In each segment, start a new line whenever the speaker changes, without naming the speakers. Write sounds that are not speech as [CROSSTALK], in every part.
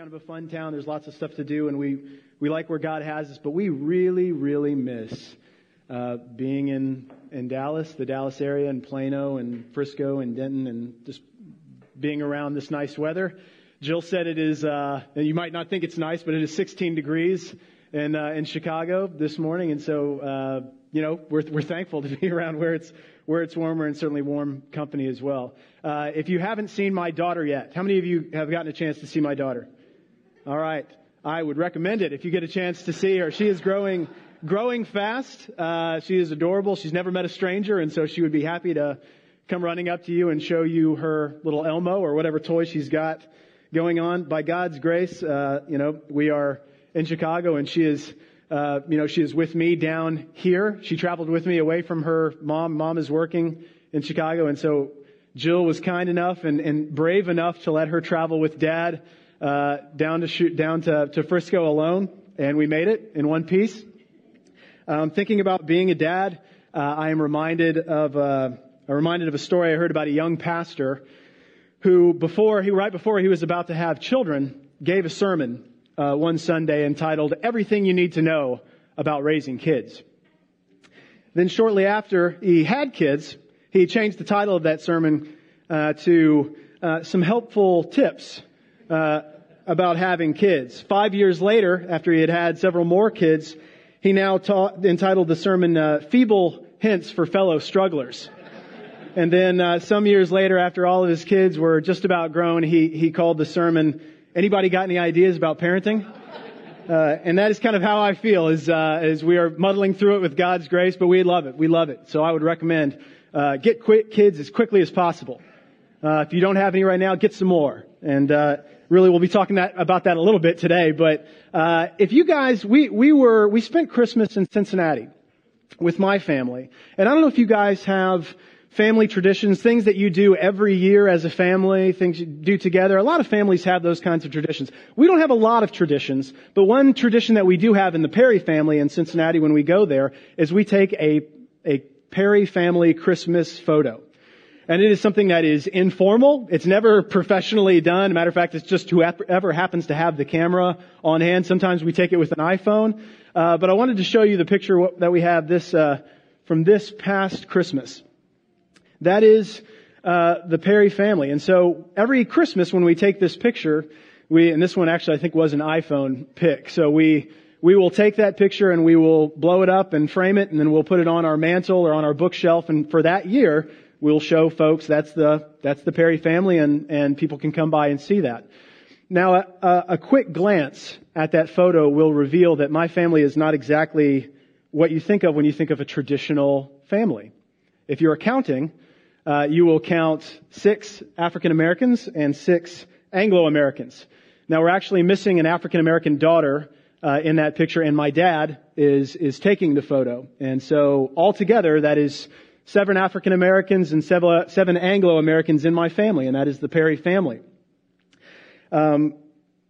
kind of a fun town. There's lots of stuff to do, and we, we like where God has us, but we really, really miss uh, being in, in Dallas, the Dallas area, and Plano, and Frisco, and Denton, and just being around this nice weather. Jill said it is, uh, you might not think it's nice, but it is 16 degrees in, uh, in Chicago this morning, and so, uh, you know, we're, we're thankful to be [LAUGHS] around where it's, where it's warmer and certainly warm company as well. Uh, if you haven't seen my daughter yet, how many of you have gotten a chance to see my daughter? All right. I would recommend it if you get a chance to see her. She is growing, growing fast. Uh, she is adorable. She's never met a stranger, and so she would be happy to come running up to you and show you her little Elmo or whatever toy she's got going on. By God's grace, uh, you know, we are in Chicago, and she is, uh, you know, she is with me down here. She traveled with me away from her mom. Mom is working in Chicago, and so Jill was kind enough and, and brave enough to let her travel with Dad uh, down to shoot down to, to Frisco alone, and we made it in one piece. Um, thinking about being a dad, uh, I am reminded of uh, I'm reminded of a story I heard about a young pastor who, before he right before he was about to have children, gave a sermon uh, one Sunday entitled "Everything You Need to Know About Raising Kids." Then, shortly after he had kids, he changed the title of that sermon uh, to uh, "Some Helpful Tips uh, about having kids. Five years later, after he had had several more kids, he now taught, entitled the sermon uh, "Feeble Hints for Fellow Strugglers." And then uh, some years later, after all of his kids were just about grown, he he called the sermon "Anybody got any ideas about parenting?" Uh, and that is kind of how I feel as uh, as we are muddling through it with God's grace. But we love it. We love it. So I would recommend uh, get quick kids as quickly as possible. Uh, if you don't have any right now, get some more. And uh, really we'll be talking that, about that a little bit today. But uh, if you guys, we we were we spent Christmas in Cincinnati with my family, and I don't know if you guys have family traditions, things that you do every year as a family, things you do together. A lot of families have those kinds of traditions. We don't have a lot of traditions, but one tradition that we do have in the Perry family in Cincinnati when we go there is we take a a Perry family Christmas photo. And it is something that is informal. It's never professionally done. Matter of fact, it's just whoever happens to have the camera on hand. Sometimes we take it with an iPhone. Uh, but I wanted to show you the picture that we have this uh, from this past Christmas. That is uh, the Perry family. And so every Christmas when we take this picture, we and this one actually I think was an iPhone pic. So we we will take that picture and we will blow it up and frame it, and then we'll put it on our mantel or on our bookshelf. And for that year, we'll show folks that's the that's the Perry family, and and people can come by and see that. Now, a, a quick glance at that photo will reveal that my family is not exactly what you think of when you think of a traditional family. If you're accounting, uh, you will count six African Americans and six Anglo Americans. Now, we're actually missing an African American daughter uh, in that picture, and my dad is is taking the photo. And so, altogether, that is seven African Americans and seven Anglo Americans in my family, and that is the Perry family. Um,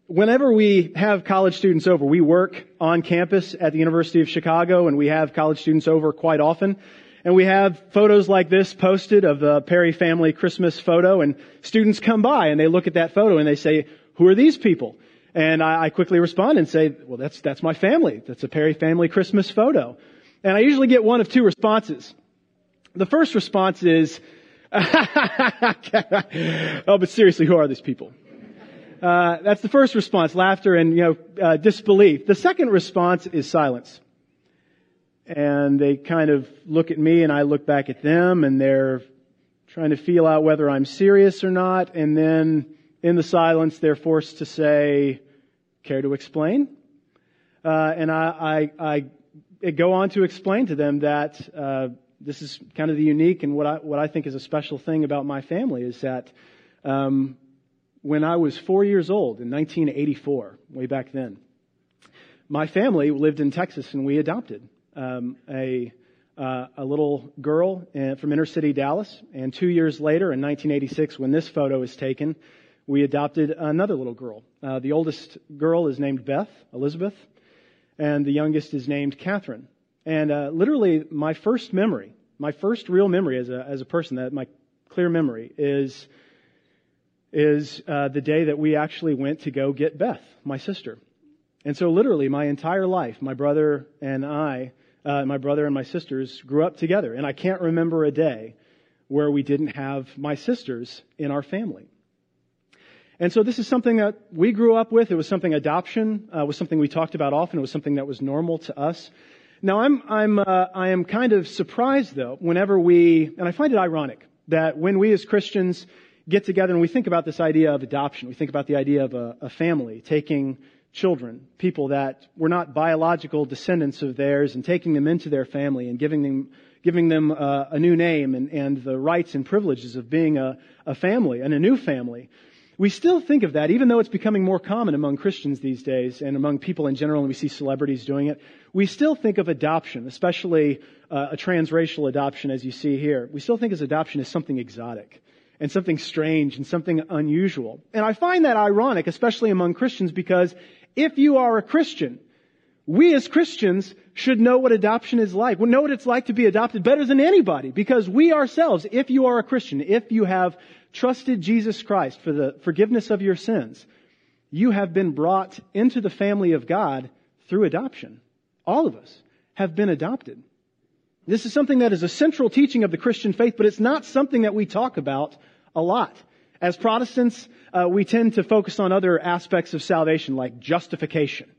whenever we have college students over, we work on campus at the University of Chicago, and we have college students over quite often. And we have photos like this posted of the Perry family Christmas photo, and students come by and they look at that photo and they say, "Who are these people?" And I, I quickly respond and say, "Well, that's that's my family. That's a Perry family Christmas photo." And I usually get one of two responses. The first response is, [LAUGHS] oh, but seriously, who are these people? Uh, that's the first response, laughter and you know uh, disbelief. The second response is silence, and they kind of look at me, and I look back at them, and they're trying to feel out whether I'm serious or not, and then in the silence, they're forced to say, "Care to explain?" Uh, and I, I, I, go on to explain to them that uh, this is kind of the unique and what I, what I think is a special thing about my family is that um, when I was four years old in 1984, way back then, my family lived in Texas and we adopted um, a, uh, a little girl uh, from inner city Dallas. And two years later, in 1986, when this photo is taken, we adopted another little girl. Uh, the oldest girl is named Beth, Elizabeth, and the youngest is named Catherine. And uh, literally, my first memory, my first real memory as a, as a person, that my clear memory is is uh, the day that we actually went to go get Beth, my sister. And so literally my entire life, my brother and I, uh, my brother and my sisters grew up together. And I can't remember a day where we didn't have my sisters in our family. And so this is something that we grew up with. It was something adoption uh, was something we talked about often. It was something that was normal to us. Now I'm I'm uh, I am kind of surprised though whenever we and I find it ironic that when we as Christians get together and we think about this idea of adoption, we think about the idea of a, a family taking children, people that were not biological descendants of theirs, and taking them into their family and giving them giving them uh, a new name and, and the rights and privileges of being a, a family and a new family. We still think of that, even though it's becoming more common among Christians these days and among people in general, and we see celebrities doing it. We still think of adoption, especially uh, a transracial adoption, as you see here. We still think of adoption as something exotic and something strange and something unusual. And I find that ironic, especially among Christians, because if you are a Christian, we as Christians should know what adoption is like. We know what it's like to be adopted better than anybody because we ourselves, if you are a Christian, if you have trusted Jesus Christ for the forgiveness of your sins, you have been brought into the family of God through adoption. All of us have been adopted. This is something that is a central teaching of the Christian faith, but it's not something that we talk about a lot. As Protestants, uh, we tend to focus on other aspects of salvation like justification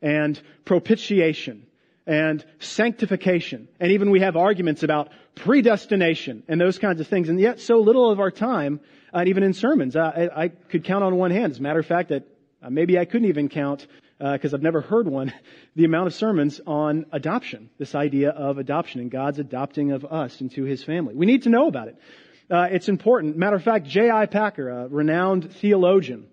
and propitiation and sanctification. And even we have arguments about predestination and those kinds of things. And yet so little of our time, uh, even in sermons, uh, I, I, could count on one hand. As a matter of fact, that uh, maybe I couldn't even count because uh, I've never heard one, [LAUGHS] the amount of sermons on adoption, this idea of adoption and God's adopting of us into His family. We need to know about it. Uh, it's important. Matter of fact, J.I. Packer, a renowned theologian,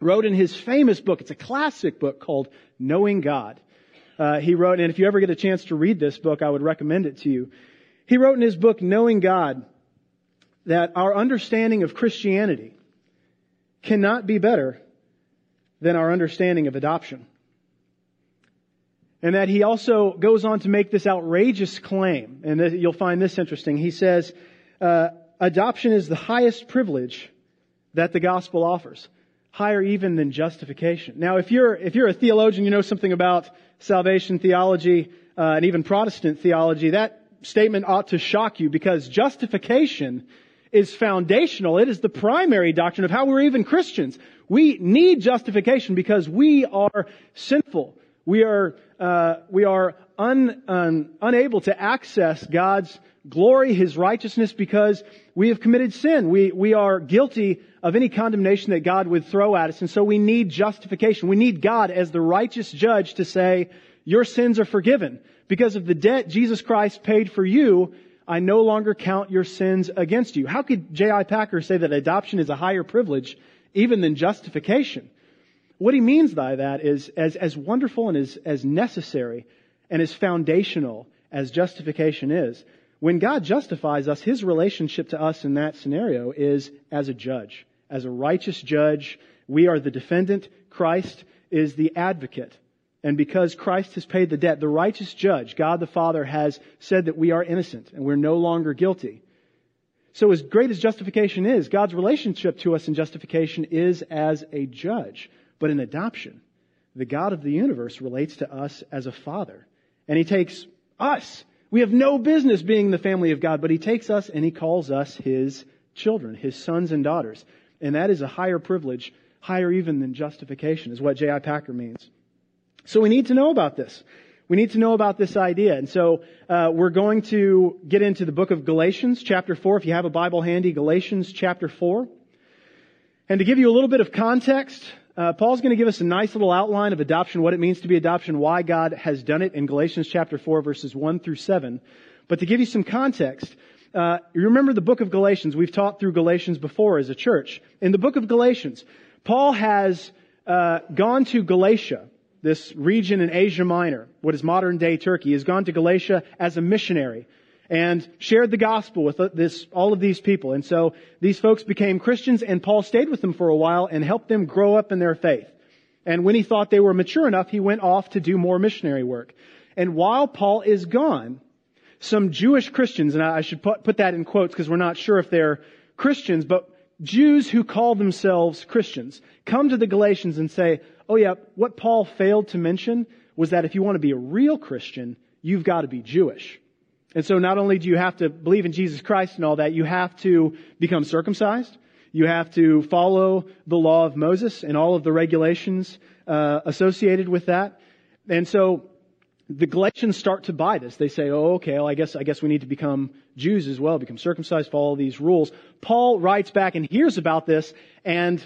wrote in his famous book, it's a classic book called Knowing God. Uh, he wrote, and if you ever get a chance to read this book, I would recommend it to you. He wrote in his book, Knowing God, that our understanding of Christianity cannot be better than our understanding of adoption. And that he also goes on to make this outrageous claim, and you'll find this interesting. He says, uh, adoption is the highest privilege that the gospel offers. Higher even than justification. Now, if you're, if you're a theologian, you know something about salvation theology, uh, and even Protestant theology, that statement ought to shock you because justification is foundational. It is the primary doctrine of how we're even Christians. We need justification because we are sinful. We are, uh, we are un, un, unable to access God's glory, His righteousness, because we have committed sin. We, we are guilty of any condemnation that God would throw at us. And so we need justification. We need God as the righteous judge to say, your sins are forgiven. Because of the debt Jesus Christ paid for you, I no longer count your sins against you. How could J.I. Packer say that adoption is a higher privilege even than justification? What he means by that is as, as wonderful and as, as necessary and as foundational as justification is, when God justifies us, His relationship to us in that scenario is as a judge. As a righteous judge, we are the defendant. Christ is the advocate. And because Christ has paid the debt, the righteous judge, God the Father, has said that we are innocent and we're no longer guilty. So as great as justification is, God's relationship to us in justification is as a judge. But in adoption, the God of the universe relates to us as a father. And he takes us we have no business being the family of God, but He takes us and He calls us His children, His sons and daughters. And that is a higher privilege, higher even than justification, is what J.I. Packer means. So we need to know about this. We need to know about this idea. And so uh, we're going to get into the book of Galatians, chapter 4. If you have a Bible handy, Galatians chapter 4. And to give you a little bit of context, uh, Paul's going to give us a nice little outline of adoption, what it means to be adoption, why God has done it in Galatians chapter 4 verses 1 through 7. But to give you some context, uh, you remember the book of Galatians. We've taught through Galatians before as a church. In the book of Galatians, Paul has uh, gone to Galatia, this region in Asia Minor, what is modern day Turkey. Has gone to Galatia as a missionary and shared the gospel with this, all of these people. And so these folks became Christians and Paul stayed with them for a while and helped them grow up in their faith. And when he thought they were mature enough, he went off to do more missionary work. And while Paul is gone, some Jewish Christians, and I should put, put that in quotes because we're not sure if they're Christians, but Jews who call themselves Christians come to the Galatians and say, oh yeah, what Paul failed to mention was that if you want to be a real Christian, you've got to be Jewish. And so not only do you have to believe in Jesus Christ and all that, you have to become circumcised. You have to follow the law of Moses and all of the regulations uh, associated with that. And so the Galatians start to buy this. They say, "Oh, okay. Well, I guess I guess we need to become Jews as well, become circumcised, follow these rules." Paul writes back and hears about this, and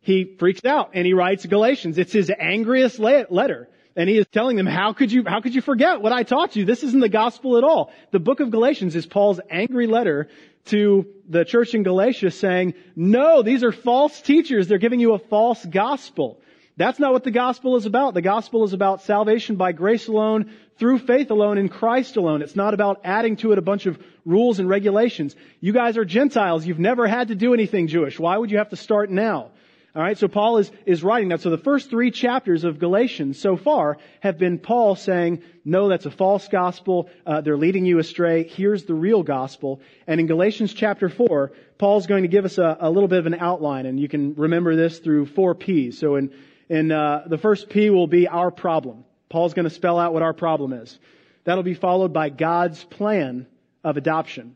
he freaks out and he writes Galatians. It's his angriest letter. And he is telling them, how could you, how could you forget what I taught you? This isn't the gospel at all. The book of Galatians is Paul's angry letter to the church in Galatia saying, no, these are false teachers. They're giving you a false gospel. That's not what the gospel is about. The gospel is about salvation by grace alone, through faith alone, in Christ alone. It's not about adding to it a bunch of rules and regulations. You guys are Gentiles. You've never had to do anything Jewish. Why would you have to start now? All right, so Paul is, is writing that. So the first three chapters of Galatians so far have been Paul saying, no, that's a false gospel. Uh, they're leading you astray. Here's the real gospel. And in Galatians chapter four, Paul's going to give us a, a little bit of an outline, and you can remember this through four P's. So in, in uh, the first P will be our problem. Paul's going to spell out what our problem is. That'll be followed by God's plan of adoption.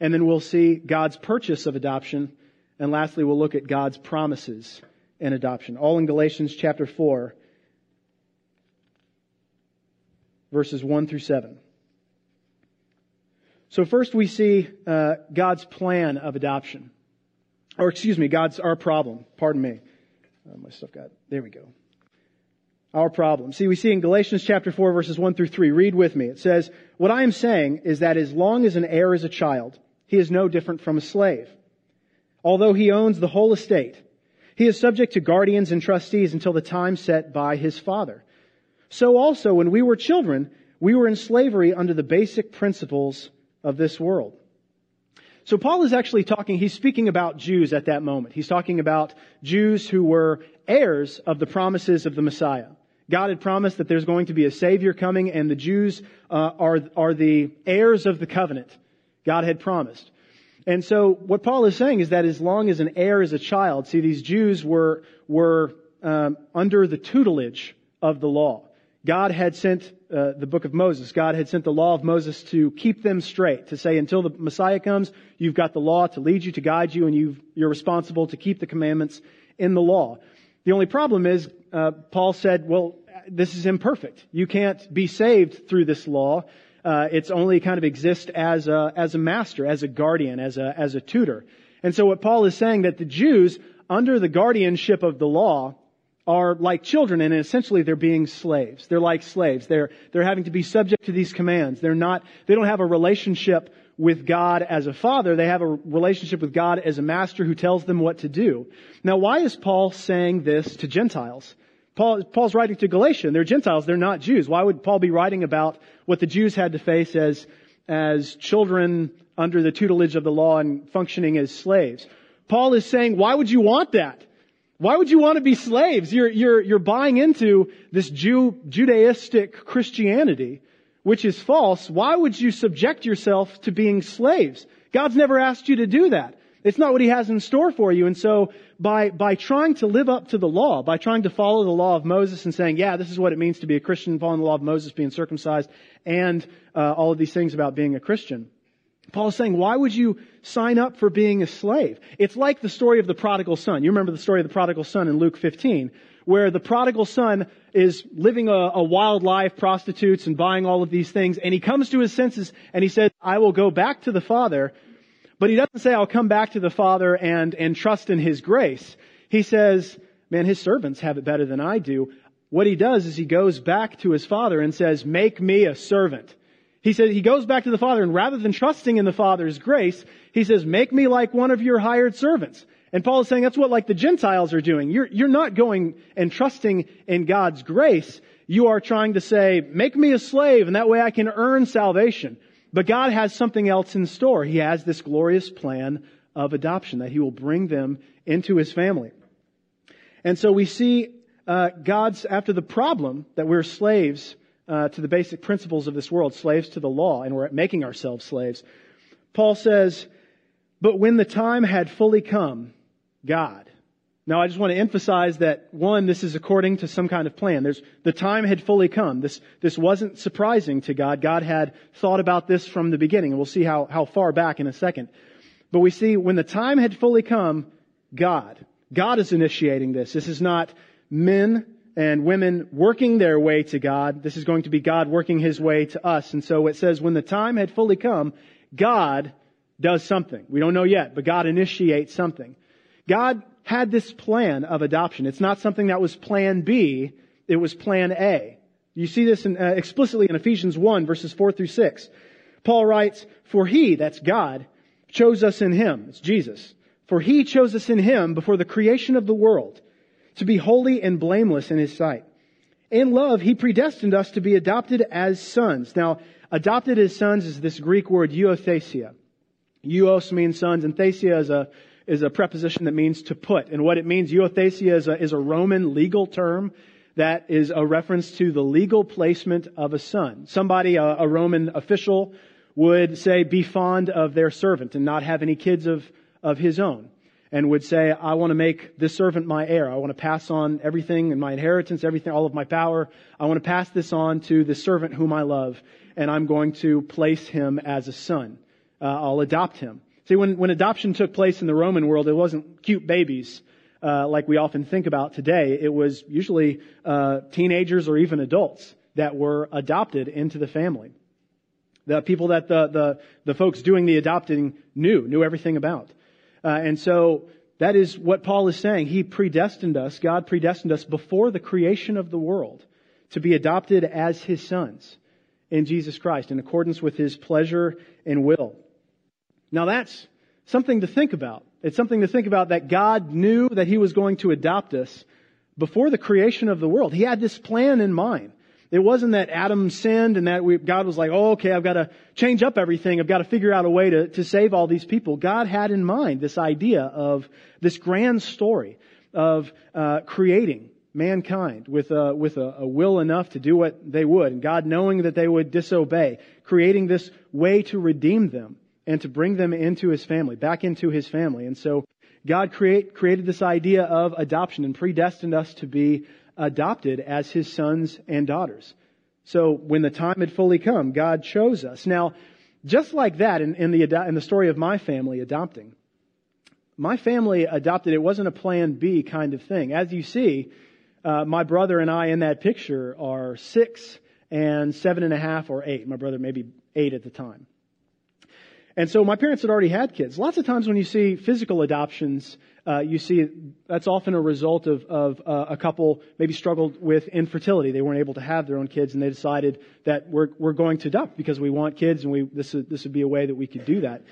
And then we'll see God's purchase of adoption and lastly, we'll look at God's promises and adoption. All in Galatians chapter 4, verses 1 through 7. So first we see uh, God's plan of adoption. Or excuse me, God's our problem. Pardon me. Uh, my stuff got, there we go. Our problem. See, we see in Galatians chapter 4 verses 1 through 3. Read with me. It says, What I am saying is that as long as an heir is a child, he is no different from a slave although he owns the whole estate. He is subject to guardians and trustees until the time set by his father. So also, when we were children, we were in slavery under the basic principles of this world. So Paul is actually talking, he's speaking about Jews at that moment. He's talking about Jews who were heirs of the promises of the Messiah. God had promised that there's going to be a Savior coming, and the Jews uh, are, are the heirs of the covenant. God had promised. And so what Paul is saying is that as long as an heir is a child, see, these Jews were, were um, under the tutelage of the law. God had sent uh, the book of Moses. God had sent the law of Moses to keep them straight, to say until the Messiah comes, you've got the law to lead you, to guide you, and you are responsible to keep the commandments in the law. The only problem is, uh, Paul said, well, this is imperfect. You can't be saved through this law uh, it's only kind of exist as a, as a master, as a guardian, as a, as a tutor. And so what Paul is saying that the Jews, under the guardianship of the law, are like children and essentially they're being slaves. They're like slaves. They're, they're having to be subject to these commands. They're not, they don't have a relationship with God as a father. They have a relationship with God as a master who tells them what to do. Now why is Paul saying this to Gentiles? Paul, Paul's writing to Galatia, and they're Gentiles, they're not Jews. Why would Paul be writing about what the Jews had to face as, as children under the tutelage of the law and functioning as slaves? Paul is saying, why would you want that? Why would you want to be slaves? You're, you're, you're buying into this Jew, Judaistic Christianity, which is false. Why would you subject yourself to being slaves? God's never asked you to do that. It's not what he has in store for you. And so by, by trying to live up to the law, by trying to follow the law of Moses and saying, yeah, this is what it means to be a Christian, following the law of Moses, being circumcised, and uh, all of these things about being a Christian. Paul is saying, why would you sign up for being a slave? It's like the story of the prodigal son. You remember the story of the prodigal son in Luke 15, where the prodigal son is living a, a, wild life, prostitutes and buying all of these things, and he comes to his senses and he says, I will go back to the father but he doesn't say, I'll come back to the Father and, and trust in His grace. He says, man, His servants have it better than I do. What he does is he goes back to his Father and says, make me a servant. He says, he goes back to the Father and rather than trusting in the Father's grace, he says, make me like one of your hired servants. And Paul is saying that's what like the Gentiles are doing. You're, you're not going and trusting in God's grace. You are trying to say, make me a slave and that way I can earn salvation. But God has something else in store. He has this glorious plan of adoption that He will bring them into His family. And so we see uh, God's, after the problem that we're slaves uh, to the basic principles of this world, slaves to the law, and we're making ourselves slaves, Paul says, But when the time had fully come, God. Now I just want to emphasize that one, this is according to some kind of plan. There's, the time had fully come. This, this wasn't surprising to God. God had thought about this from the beginning, and we'll see how, how far back in a second. But we see when the time had fully come, God. God is initiating this. This is not men and women working their way to God. This is going to be God working His way to us. And so it says when the time had fully come, God does something. We don't know yet, but God initiates something. God had this plan of adoption. It's not something that was plan B, it was plan A. You see this in, uh, explicitly in Ephesians 1 verses 4 through 6. Paul writes, For he, that's God, chose us in him, it's Jesus, for he chose us in him before the creation of the world to be holy and blameless in his sight. In love, he predestined us to be adopted as sons. Now, adopted as sons is this Greek word euthesia. Euos means sons, and thesia is a, is a preposition that means to put. And what it means, euthesia is a, is a Roman legal term that is a reference to the legal placement of a son. Somebody, a, a Roman official, would say, be fond of their servant and not have any kids of, of his own and would say, I want to make this servant my heir. I want to pass on everything and my inheritance, everything, all of my power. I want to pass this on to the servant whom I love, and I'm going to place him as a son. Uh, I'll adopt him. See, when, when adoption took place in the Roman world, it wasn't cute babies uh, like we often think about today. It was usually uh, teenagers or even adults that were adopted into the family. The people that the, the, the folks doing the adopting knew, knew everything about. Uh, and so that is what Paul is saying. He predestined us, God predestined us before the creation of the world to be adopted as his sons in Jesus Christ in accordance with his pleasure and will. Now that's something to think about. It's something to think about that God knew that he was going to adopt us before the creation of the world. He had this plan in mind. It wasn't that Adam sinned and that we, God was like, oh, okay, I've got to change up everything. I've got to figure out a way to, to save all these people. God had in mind this idea of this grand story of uh, creating mankind with a, with a, a will enough to do what they would, and God knowing that they would disobey, creating this way to redeem them and to bring them into His family, back into His family. And so God create, created this idea of adoption and predestined us to be adopted as his sons and daughters. So when the time had fully come, God chose us. Now, just like that in, in, the, in the story of my family adopting, my family adopted, it wasn't a plan B kind of thing. As you see, uh, my brother and I in that picture are six and seven and a half or eight. My brother maybe eight at the time. And so my parents had already had kids. Lots of times when you see physical adoptions, uh, you see that's often a result of, of uh, a couple maybe struggled with infertility. They weren't able to have their own kids, and they decided that we're we're going to adopt because we want kids, and we this this would be a way that we could do that.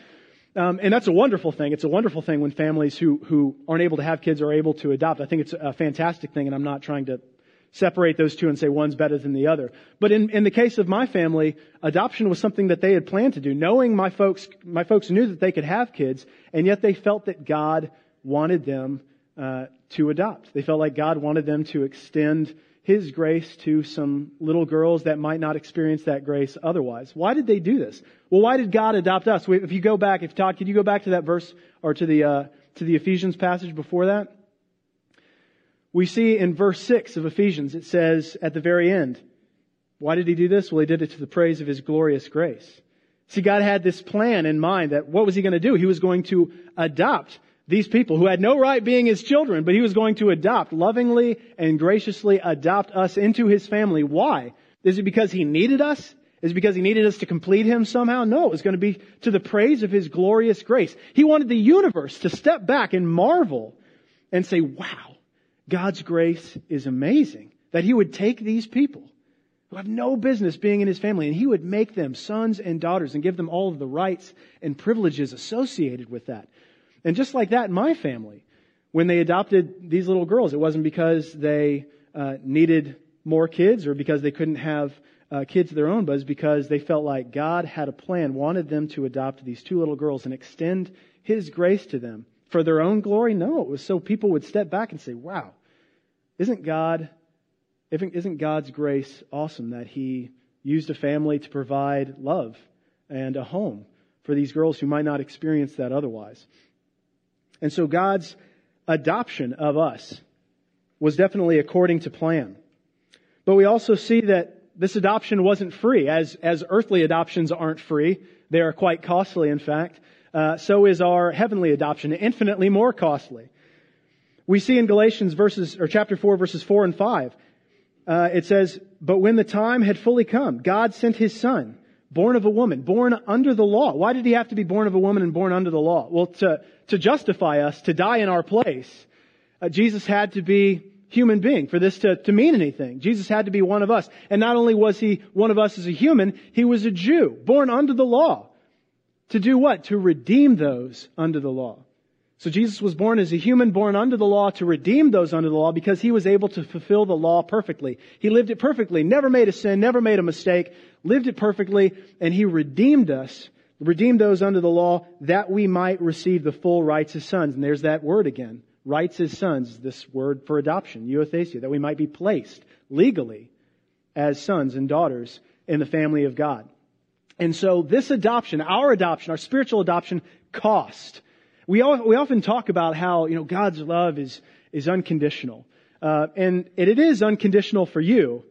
Um, and that's a wonderful thing. It's a wonderful thing when families who who aren't able to have kids are able to adopt. I think it's a fantastic thing, and I'm not trying to separate those two and say one's better than the other. But in, in the case of my family, adoption was something that they had planned to do, knowing my folks, my folks knew that they could have kids, and yet they felt that God wanted them uh, to adopt. They felt like God wanted them to extend His grace to some little girls that might not experience that grace otherwise. Why did they do this? Well, why did God adopt us? If you go back, if Todd, could you go back to that verse or to the uh, to the Ephesians passage before that? We see in verse 6 of Ephesians, it says at the very end, why did he do this? Well, he did it to the praise of his glorious grace. See, God had this plan in mind that what was he going to do? He was going to adopt these people who had no right being his children, but he was going to adopt, lovingly and graciously adopt us into his family. Why? Is it because he needed us? Is it because he needed us to complete him somehow? No, it was going to be to the praise of his glorious grace. He wanted the universe to step back and marvel and say, wow, God's grace is amazing. That He would take these people who have no business being in His family and He would make them sons and daughters and give them all of the rights and privileges associated with that. And just like that in my family, when they adopted these little girls, it wasn't because they uh, needed more kids or because they couldn't have uh, kids of their own, but it's because they felt like God had a plan, wanted them to adopt these two little girls and extend His grace to them for their own glory? No, it was so people would step back and say, wow, isn't God, isn't God's grace awesome that He used a family to provide love and a home for these girls who might not experience that otherwise. And so God's adoption of us was definitely according to plan. But we also see that this adoption wasn't free, as, as earthly adoptions aren't free. They are quite costly, in fact. Uh, so is our heavenly adoption, infinitely more costly. We see in Galatians verses, or chapter 4 verses 4 and 5, uh, it says, But when the time had fully come, God sent his son, born of a woman, born under the law. Why did he have to be born of a woman and born under the law? Well, to, to justify us, to die in our place, uh, Jesus had to be human being for this to, to mean anything. Jesus had to be one of us. And not only was he one of us as a human, he was a Jew, born under the law. To do what? To redeem those under the law. So Jesus was born as a human born under the law to redeem those under the law because he was able to fulfill the law perfectly. He lived it perfectly, never made a sin, never made a mistake, lived it perfectly, and he redeemed us, redeemed those under the law that we might receive the full rights as sons. And there's that word again. Rights as sons, this word for adoption, euthesia, that we might be placed legally as sons and daughters in the family of God. And so this adoption, our adoption, our spiritual adoption cost. We, all, we often talk about how, you know, God's love is, is unconditional. Uh, and it, it is unconditional for you,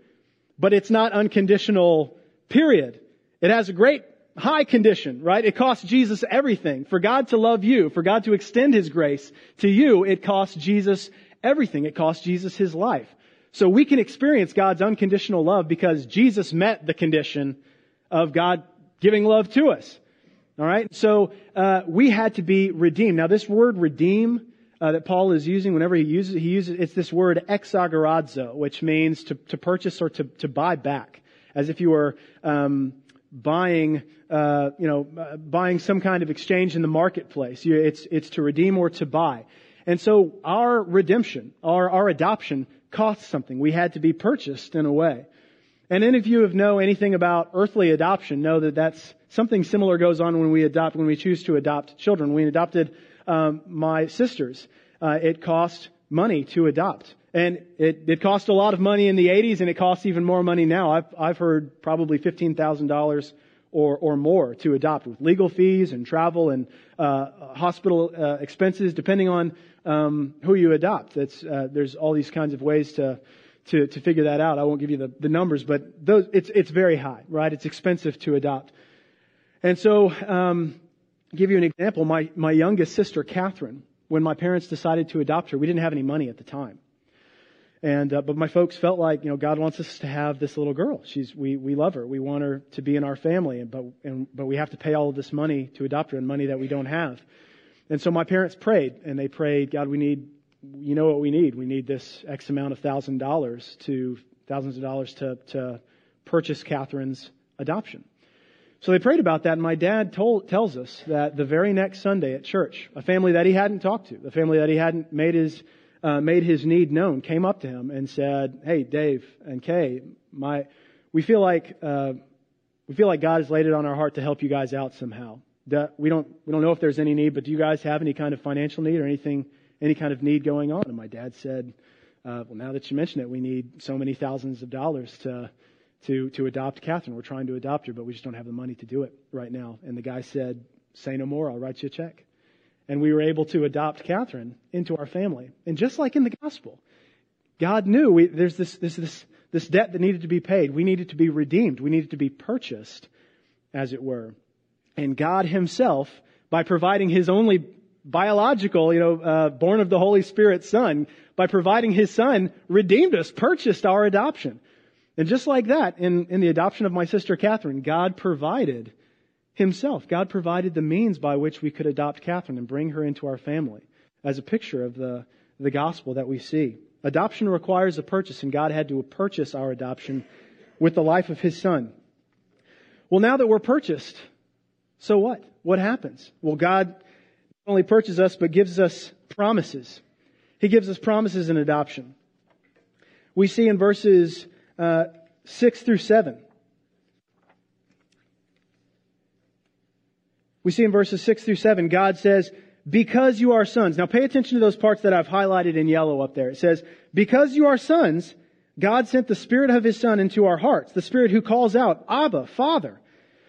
but it's not unconditional, period. It has a great high condition, right? It costs Jesus everything. For God to love you, for God to extend His grace to you, it costs Jesus everything. It costs Jesus His life. So we can experience God's unconditional love because Jesus met the condition of God giving love to us. All right. So uh, we had to be redeemed. Now, this word "redeem" uh, that Paul is using, whenever he uses, he uses it's this word "exagorazo," which means to, to purchase or to, to buy back, as if you were um, buying, uh, you know, uh, buying some kind of exchange in the marketplace. You, it's it's to redeem or to buy. And so our redemption, our our adoption, costs something. We had to be purchased in a way. And any of you who know anything about earthly adoption know that that's something similar goes on when we adopt, when we choose to adopt children. We adopted um, my sisters, uh, it cost money to adopt. And it, it cost a lot of money in the 80s and it costs even more money now. I've, I've heard probably $15,000 or, or more to adopt with legal fees and travel and uh, hospital uh, expenses depending on um, who you adopt. That's, uh, there's all these kinds of ways to, to, to figure that out. I won't give you the, the numbers, but those, it's, it's very high, right? It's expensive to adopt. And so, um, give you an example. My, my youngest sister, Catherine, when my parents decided to adopt her, we didn't have any money at the time. And, uh, but my folks felt like, you know, God wants us to have this little girl. She's, we, we love her. We want her to be in our family. But, and, but we have to pay all of this money to adopt her and money that we don't have. And so my parents prayed and they prayed, God, we need you know what we need. We need this X amount of thousand dollars to thousands of dollars to, to purchase Catherine's adoption. So they prayed about that, and my dad told, tells us that the very next Sunday at church, a family that he hadn't talked to, the family that he hadn't made his uh, made his need known, came up to him and said, "Hey, Dave and Kay, my we feel like uh, we feel like God has laid it on our heart to help you guys out somehow. we don't we don't know if there's any need, but do you guys have any kind of financial need or anything any kind of need going on. And my dad said, uh, well, now that you mention it, we need so many thousands of dollars to, to, to adopt Catherine. We're trying to adopt her, but we just don't have the money to do it right now. And the guy said, say no more. I'll write you a check. And we were able to adopt Catherine into our family. And just like in the gospel, God knew we, there's this, this, this, this debt that needed to be paid. We needed to be redeemed. We needed to be purchased, as it were. And God himself, by providing his only biological, you know, uh, born of the Holy Spirit son, by providing his son, redeemed us, purchased our adoption. And just like that, in, in the adoption of my sister Catherine, God provided himself. God provided the means by which we could adopt Catherine and bring her into our family as a picture of the, the gospel that we see. Adoption requires a purchase, and God had to purchase our adoption with the life of his son. Well, now that we're purchased, so what? What happens? Well, God only purchases us, but gives us promises. He gives us promises in adoption. We see in verses uh, 6 through 7. We see in verses 6 through 7, God says, because you are sons. Now pay attention to those parts that I've highlighted in yellow up there. It says, because you are sons, God sent the Spirit of His Son into our hearts, the Spirit who calls out, Abba, Father.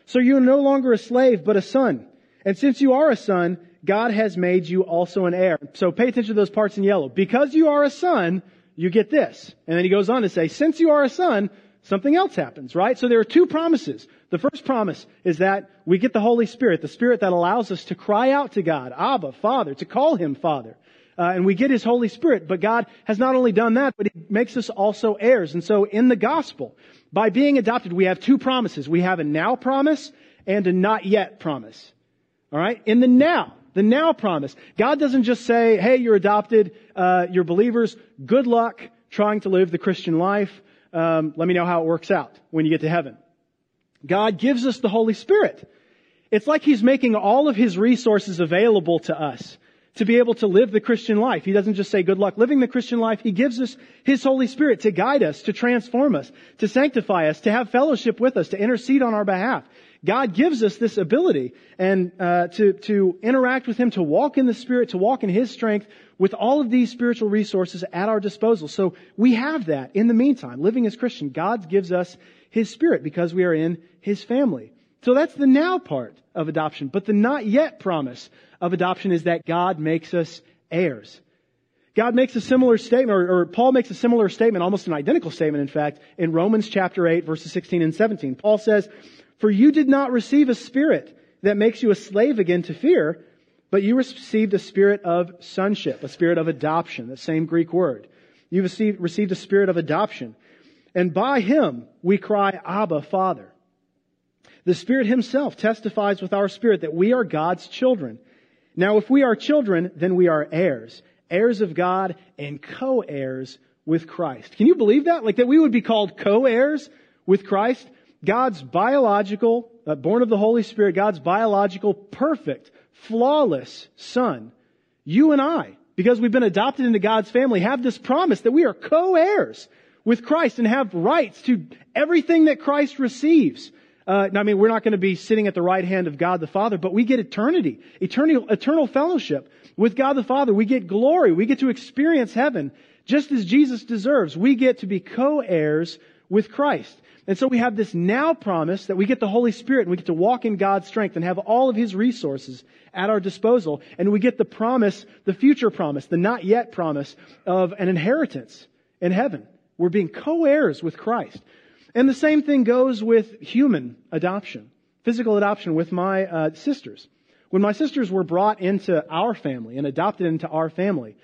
So you are no longer a slave, but a son. And since you are a son, God has made you also an heir. So pay attention to those parts in yellow. Because you are a son, you get this. And then he goes on to say, since you are a son, something else happens, right? So there are two promises. The first promise is that we get the Holy Spirit, the Spirit that allows us to cry out to God, Abba, Father, to call Him Father. Uh, and we get His Holy Spirit, but God has not only done that, but He makes us also heirs. And so in the gospel, by being adopted, we have two promises. We have a now promise and a not yet promise. Alright? In the now, the now promise, God doesn't just say, hey, you're adopted, uh, you're believers, good luck trying to live the Christian life. Um, let me know how it works out when you get to heaven. God gives us the Holy Spirit. It's like He's making all of His resources available to us to be able to live the Christian life. He doesn't just say good luck living the Christian life. He gives us His Holy Spirit to guide us, to transform us, to sanctify us, to have fellowship with us, to intercede on our behalf. God gives us this ability and uh, to to interact with Him, to walk in the Spirit, to walk in His strength, with all of these spiritual resources at our disposal. So we have that in the meantime. Living as Christian, God gives us His Spirit because we are in His family. So that's the now part of adoption. But the not yet promise of adoption is that God makes us heirs. God makes a similar statement, or, or, Paul makes a similar statement, almost an identical statement, in fact, in Romans chapter 8, verses 16 and 17. Paul says, for you did not receive a spirit that makes you a slave again to fear, but you received a spirit of sonship, a spirit of adoption, the same Greek word. You received, received a spirit of adoption. And by him we cry, Abba, Father. The Spirit himself testifies with our spirit that we are God's children. Now if we are children, then we are heirs, heirs of God and co-heirs with Christ. Can you believe that? Like that we would be called co-heirs with Christ? God's biological, uh, born of the Holy Spirit, God's biological, perfect, flawless Son, you and I, because we've been adopted into God's family, have this promise that we are co-heirs with Christ and have rights to everything that Christ receives. Uh, I mean, we're not going to be sitting at the right hand of God the Father, but we get eternity, eternal, eternal fellowship with God the Father. We get glory. We get to experience heaven just as Jesus deserves. We get to be co-heirs with Christ. And so we have this now promise that we get the Holy Spirit and we get to walk in God's strength and have all of His resources at our disposal. And we get the promise, the future promise, the not yet promise of an inheritance in heaven. We're being co-heirs with Christ. And the same thing goes with human adoption, physical adoption with my uh, sisters. When my sisters were brought into our family and adopted into our family,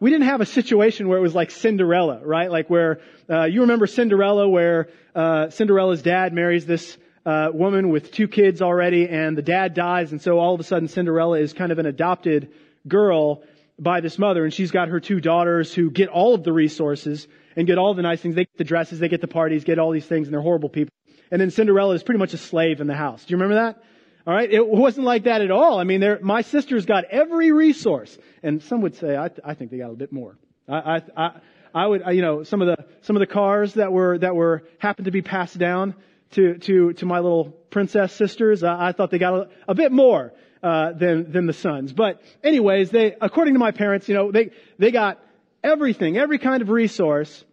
we didn't have a situation where it was like Cinderella, right? Like where uh, you remember Cinderella, where uh, Cinderella's dad marries this uh, woman with two kids already, and the dad dies, and so all of a sudden Cinderella is kind of an adopted girl by this mother, and she's got her two daughters who get all of the resources and get all the nice things. They get the dresses, they get the parties, get all these things, and they're horrible people. And then Cinderella is pretty much a slave in the house. Do you remember that? All right, it wasn't like that at all. I mean, my sisters got every resource, and some would say I, I think they got a bit more. I, I, I would, you know, some of the some of the cars that were that were happened to be passed down to to to my little princess sisters. I, I thought they got a, a bit more uh, than than the sons. But anyways, they according to my parents, you know, they they got everything, every kind of resource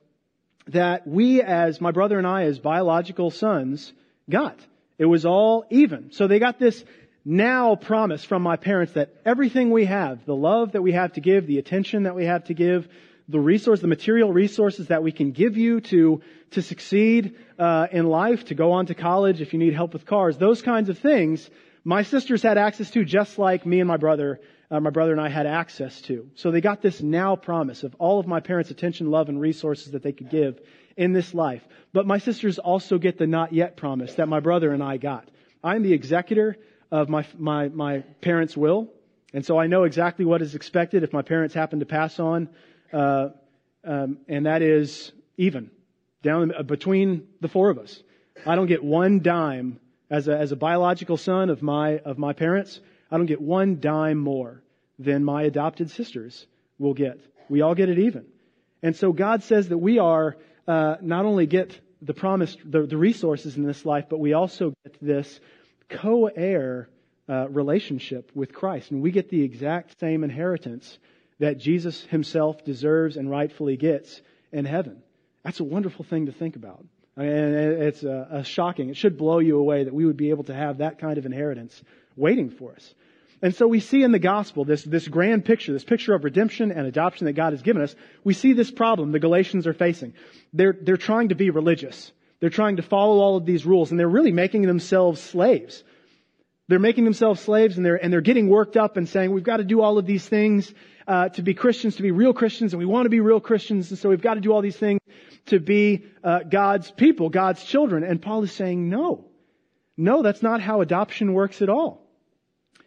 that we as my brother and I as biological sons got. It was all even. So they got this now promise from my parents that everything we have, the love that we have to give, the attention that we have to give, the resource, the material resources that we can give you to to succeed uh, in life, to go on to college, if you need help with cars, those kinds of things, my sisters had access to, just like me and my brother, uh, my brother and I had access to. So they got this now promise of all of my parents' attention, love, and resources that they could give in this life. But my sisters also get the not yet promise that my brother and I got. I'm the executor of my, my, my parents' will. And so I know exactly what is expected if my parents happen to pass on. Uh, um, and that is even down uh, between the four of us. I don't get one dime as a, as a biological son of my, of my parents. I don't get one dime more than my adopted sisters will get. We all get it even. And so God says that we are uh, not only get the promised the, the, resources in this life, but we also get this co-heir uh, relationship with Christ, and we get the exact same inheritance that Jesus Himself deserves and rightfully gets in heaven. That's a wonderful thing to think about. And it's a, a shocking. It should blow you away that we would be able to have that kind of inheritance waiting for us. And so we see in the gospel this, this grand picture, this picture of redemption and adoption that God has given us. We see this problem the Galatians are facing. They're, they're trying to be religious. They're trying to follow all of these rules and they're really making themselves slaves. They're making themselves slaves and they're, and they're getting worked up and saying, we've got to do all of these things uh, to be Christians, to be real Christians, and we want to be real Christians, and so we've got to do all these things to be uh, God's people, God's children. And Paul is saying, no. No, that's not how adoption works at all.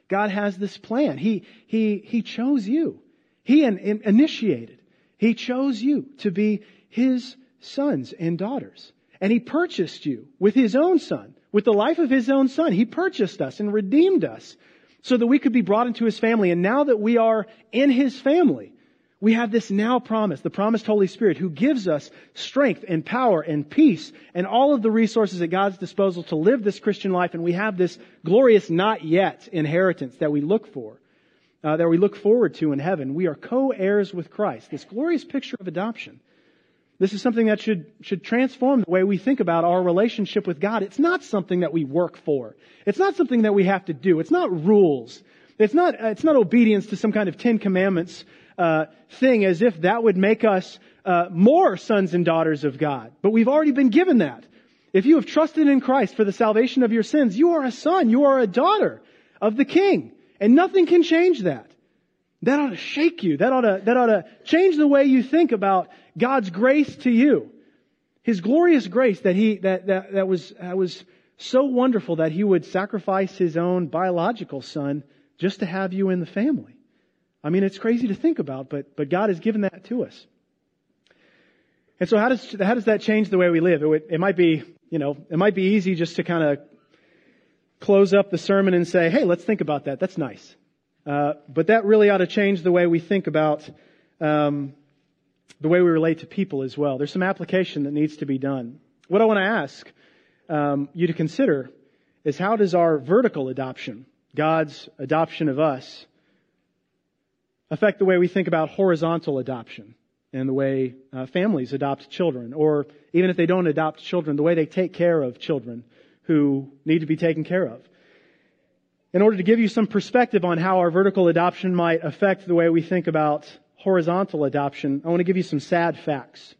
God has this plan. He, he, he chose you. He in, in, initiated. He chose you to be His sons and daughters. And He purchased you with His own Son, with the life of His own Son. He purchased us and redeemed us so that we could be brought into His family. And now that we are in His family, we have this now promise, the promised Holy Spirit who gives us strength and power and peace and all of the resources at God's disposal to live this Christian life. And we have this glorious not yet inheritance that we look for, uh, that we look forward to in heaven. We are co-heirs with Christ. This glorious picture of adoption. This is something that should, should transform the way we think about our relationship with God. It's not something that we work for. It's not something that we have to do. It's not rules. It's not, it's not obedience to some kind of Ten Commandments uh, thing as if that would make us uh, more sons and daughters of God. But we've already been given that. If you have trusted in Christ for the salvation of your sins, you are a son, you are a daughter of the King. And nothing can change that. That ought to shake you. That ought to, that ought to change the way you think about God's grace to you. His glorious grace that he, that, that, that was, that was so wonderful that he would sacrifice his own biological son just to have you in the family. I mean, it's crazy to think about, but, but God has given that to us. And so how does, how does that change the way we live? It, would, it might be, you know, it might be easy just to kind of close up the sermon and say, hey, let's think about that. That's nice. Uh, but that really ought to change the way we think about um, the way we relate to people as well. There's some application that needs to be done. What I want to ask um, you to consider is how does our vertical adoption, God's adoption of us, affect the way we think about horizontal adoption and the way uh, families adopt children, or even if they don't adopt children, the way they take care of children who need to be taken care of. In order to give you some perspective on how our vertical adoption might affect the way we think about horizontal adoption, I want to give you some sad facts.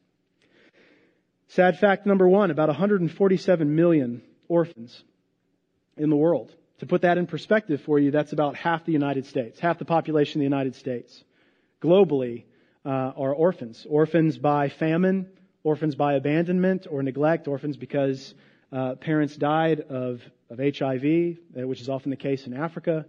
Sad fact number one, about 147 million orphans in the world. To put that in perspective for you, that's about half the United States, half the population of the United States. Globally, uh, are orphans. Orphans by famine, orphans by abandonment or neglect, orphans because uh, parents died of, of HIV, uh, which is often the case in Africa.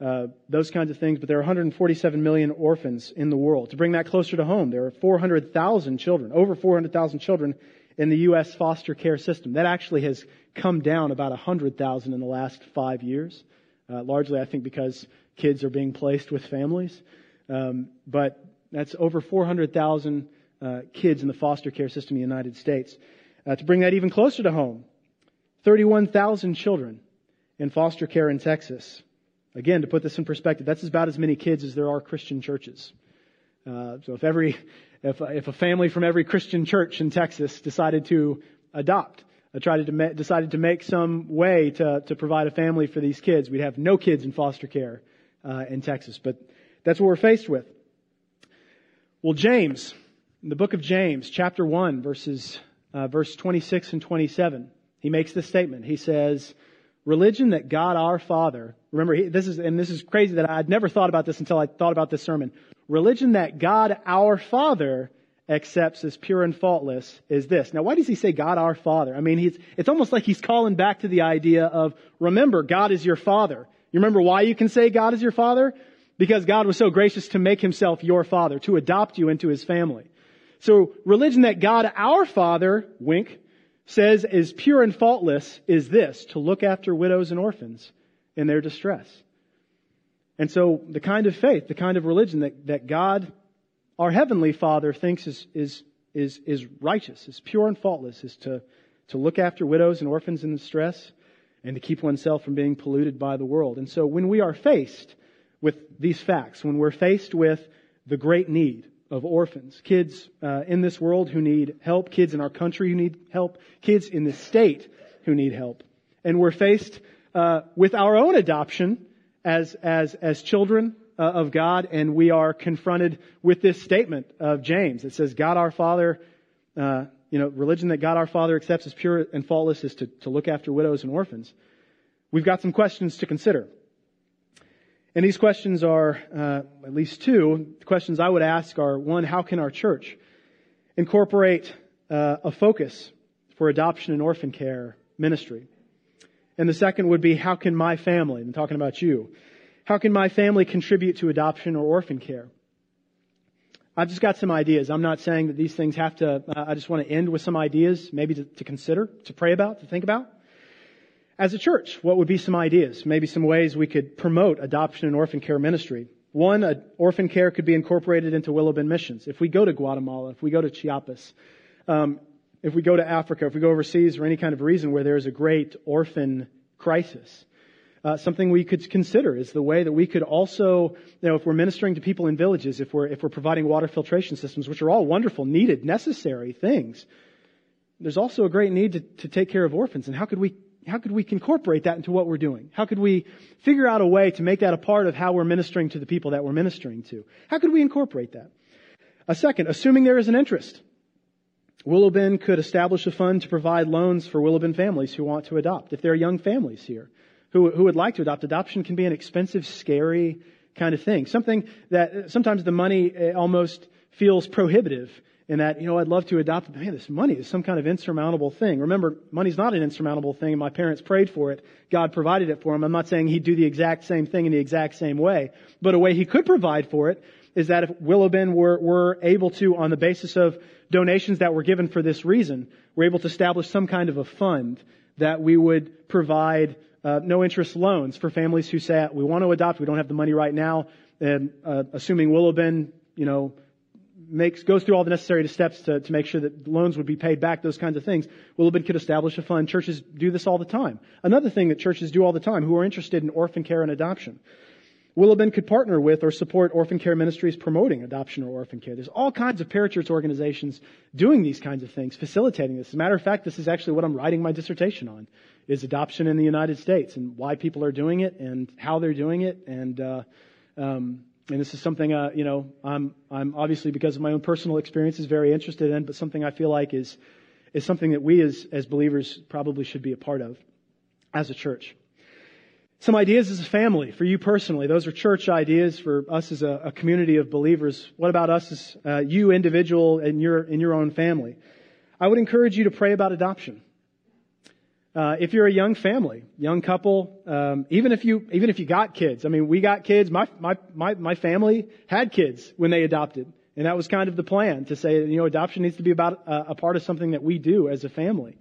Uh, those kinds of things, but there are 147 million orphans in the world. To bring that closer to home, there are 400,000 children, over 400,000 children in the U.S. foster care system. That actually has come down about 100,000 in the last five years, uh, largely, I think, because kids are being placed with families. Um, but that's over 400,000 uh, kids in the foster care system in the United States. Uh, to bring that even closer to home, 31,000 children in foster care in Texas. Again, to put this in perspective, that's about as many kids as there are Christian churches. Uh, so if every, if, if a family from every Christian church in Texas decided to adopt tried to decided to make some way to, to provide a family for these kids. We'd have no kids in foster care uh, in Texas, but that's what we're faced with. Well, James, in the book of James, chapter one, verses uh, verse 26 and 27, he makes this statement. He says, "Religion that God our Father." Remember, he, this is and this is crazy that I'd never thought about this until I thought about this sermon. Religion that God our Father accepts as pure and faultless is this. Now, why does he say God our Father? I mean, it's almost like he's calling back to the idea of, remember, God is your Father. You remember why you can say God is your Father? Because God was so gracious to make himself your Father, to adopt you into his family. So, religion that God our Father, wink, says is pure and faultless is this, to look after widows and orphans in their distress. And so, the kind of faith, the kind of religion that, that God our Heavenly Father thinks is, is, is, is righteous, is pure and faultless, is to, to look after widows and orphans in distress and to keep oneself from being polluted by the world. And so when we are faced with these facts, when we're faced with the great need of orphans, kids uh, in this world who need help, kids in our country who need help, kids in this state who need help, and we're faced uh, with our own adoption as, as, as children uh, of God, and we are confronted with this statement of James. It says, God our Father, uh, you know, religion that God our Father accepts as pure and faultless is to, to look after widows and orphans. We've got some questions to consider. And these questions are, uh, at least two, the questions I would ask are, one, how can our church incorporate uh, a focus for adoption and orphan care ministry? And the second would be, how can my family, I'm talking about you, how can my family contribute to adoption or orphan care? I've just got some ideas. I'm not saying that these things have to, uh, I just want to end with some ideas, maybe to, to consider, to pray about, to think about. As a church, what would be some ideas? Maybe some ways we could promote adoption and orphan care ministry. One, orphan care could be incorporated into Willow Bend missions. If we go to Guatemala, if we go to Chiapas, um, if we go to Africa, if we go overseas for any kind of reason where there is a great orphan crisis, uh, something we could consider is the way that we could also, you know, if we're ministering to people in villages, if we're if we're providing water filtration systems, which are all wonderful, needed, necessary things, there's also a great need to, to take care of orphans. And how could we how could we incorporate that into what we're doing? How could we figure out a way to make that a part of how we're ministering to the people that we're ministering to? How could we incorporate that? A second, assuming there is an interest. Willow could establish a fund to provide loans for Willow families who want to adopt. If there are young families here who, who would like to adopt, adoption can be an expensive, scary kind of thing. Something that sometimes the money eh, almost feels prohibitive in that, you know, I'd love to adopt, but man, this money is some kind of insurmountable thing. Remember, money's not an insurmountable thing, my parents prayed for it. God provided it for them. I'm not saying He'd do the exact same thing in the exact same way, but a way He could provide for it is that if Willow were, were able to, on the basis of donations that were given for this reason, we're able to establish some kind of a fund that we would provide uh, no interest loans for families who say, we want to adopt, we don't have the money right now, and uh, assuming Willow Bend, you know, makes, goes through all the necessary steps to, to make sure that loans would be paid back, those kinds of things. Willow Bend could establish a fund. Churches do this all the time. Another thing that churches do all the time who are interested in orphan care and adoption. Willow Bend could partner with or support orphan care ministries promoting adoption or orphan care. There's all kinds of parachurch organizations doing these kinds of things, facilitating this. As a matter of fact, this is actually what I'm writing my dissertation on, is adoption in the United States and why people are doing it and how they're doing it and, uh, um, and this is something, uh, you know, I'm, I'm obviously because of my own personal experiences very interested in, but something I feel like is, is something that we as, as believers probably should be a part of as a church. Some ideas as a family for you personally. Those are church ideas for us as a, a community of believers. What about us as uh, you individual in your in your own family? I would encourage you to pray about adoption. Uh, if you're a young family, young couple, um, even if you even if you got kids, I mean, we got kids. My my my my family had kids when they adopted, and that was kind of the plan to say, you know, adoption needs to be about a, a part of something that we do as a family.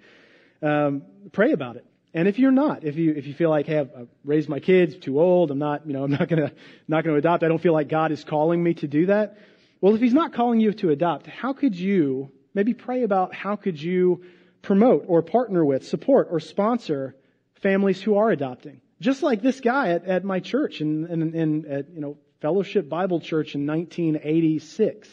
Um, pray about it. And if you're not, if you if you feel like, hey, I've, I've raised my kids too old, I'm not, you know, I'm not gonna not gonna adopt. I don't feel like God is calling me to do that. Well, if He's not calling you to adopt, how could you maybe pray about how could you promote or partner with, support or sponsor families who are adopting. Just like this guy at, at my church in, in, in at, you know, Fellowship Bible Church in 1986.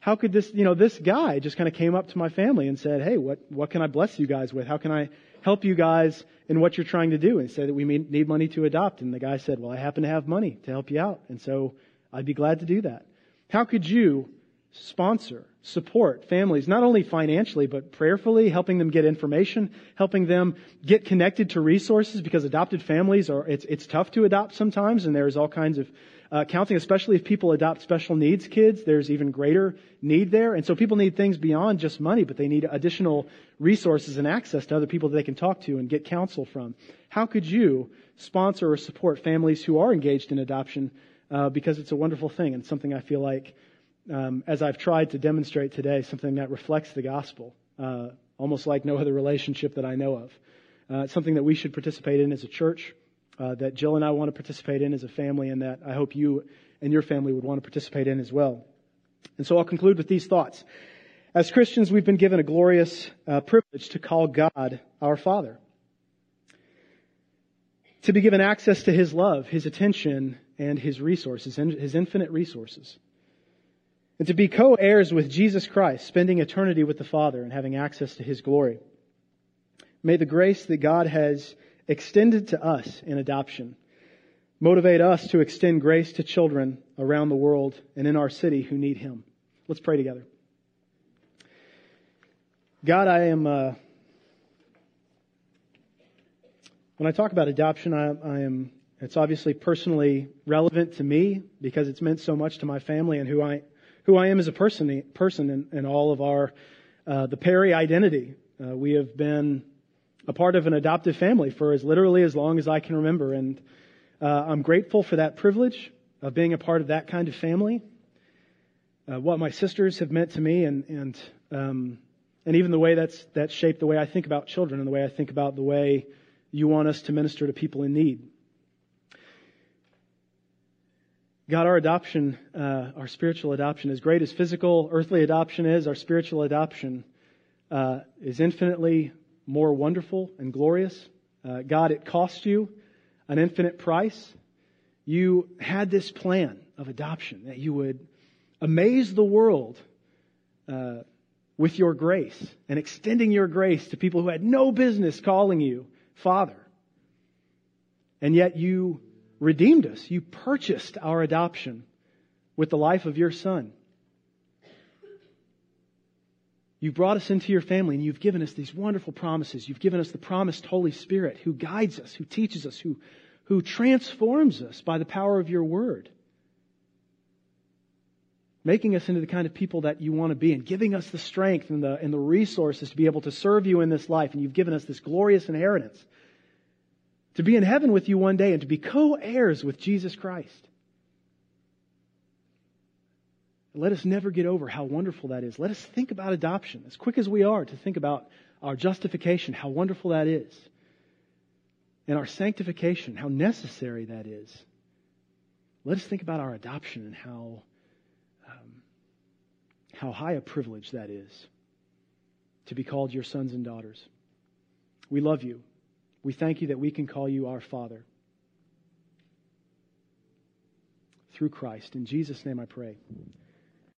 How could this, you know, this guy just kind of came up to my family and said, Hey, what, what can I bless you guys with? How can I help you guys in what you're trying to do? And said that we need money to adopt. And the guy said, Well, I happen to have money to help you out. And so I'd be glad to do that. How could you sponsor, support families, not only financially, but prayerfully, helping them get information, helping them get connected to resources because adopted families are, it's, it's tough to adopt sometimes and there's all kinds of uh, counseling, especially if people adopt special needs kids, there's even greater need there. And so people need things beyond just money, but they need additional resources and access to other people that they can talk to and get counsel from. How could you sponsor or support families who are engaged in adoption? Uh, because it's a wonderful thing and something I feel like um, as I've tried to demonstrate today, something that reflects the gospel, uh, almost like no other relationship that I know of. Uh, something that we should participate in as a church, uh, that Jill and I want to participate in as a family, and that I hope you and your family would want to participate in as well. And so I'll conclude with these thoughts. As Christians, we've been given a glorious uh, privilege to call God our Father. To be given access to His love, His attention, and His resources, and His infinite resources and to be co-heirs with Jesus Christ, spending eternity with the Father and having access to His glory. May the grace that God has extended to us in adoption motivate us to extend grace to children around the world and in our city who need Him. Let's pray together. God, I am. Uh, when I talk about adoption, I, I am. It's obviously personally relevant to me because it's meant so much to my family and who I who I am as a person, person in all of our, uh, the Perry identity. Uh, we have been a part of an adoptive family for as literally as long as I can remember. And uh, I'm grateful for that privilege of being a part of that kind of family. Uh, what my sisters have meant to me and, and, um, and even the way that's, that's shaped the way I think about children and the way I think about the way you want us to minister to people in need. God, our adoption, uh, our spiritual adoption, as great as physical, earthly adoption is, our spiritual adoption uh, is infinitely more wonderful and glorious. Uh, God, it cost you an infinite price. You had this plan of adoption that you would amaze the world uh, with your grace and extending your grace to people who had no business calling you Father. And yet you redeemed us. You purchased our adoption with the life of your Son. You've brought us into your family and you've given us these wonderful promises. You've given us the promised Holy Spirit who guides us, who teaches us, who, who transforms us by the power of your word. Making us into the kind of people that you want to be and giving us the strength and the, and the resources to be able to serve you in this life. And you've given us this glorious inheritance to be in heaven with you one day and to be co-heirs with Jesus Christ. Let us never get over how wonderful that is. Let us think about adoption, as quick as we are to think about our justification, how wonderful that is. And our sanctification, how necessary that is. Let us think about our adoption and how, um, how high a privilege that is to be called your sons and daughters. We love you. We thank you that we can call you our Father. Through Christ. In Jesus' name I pray.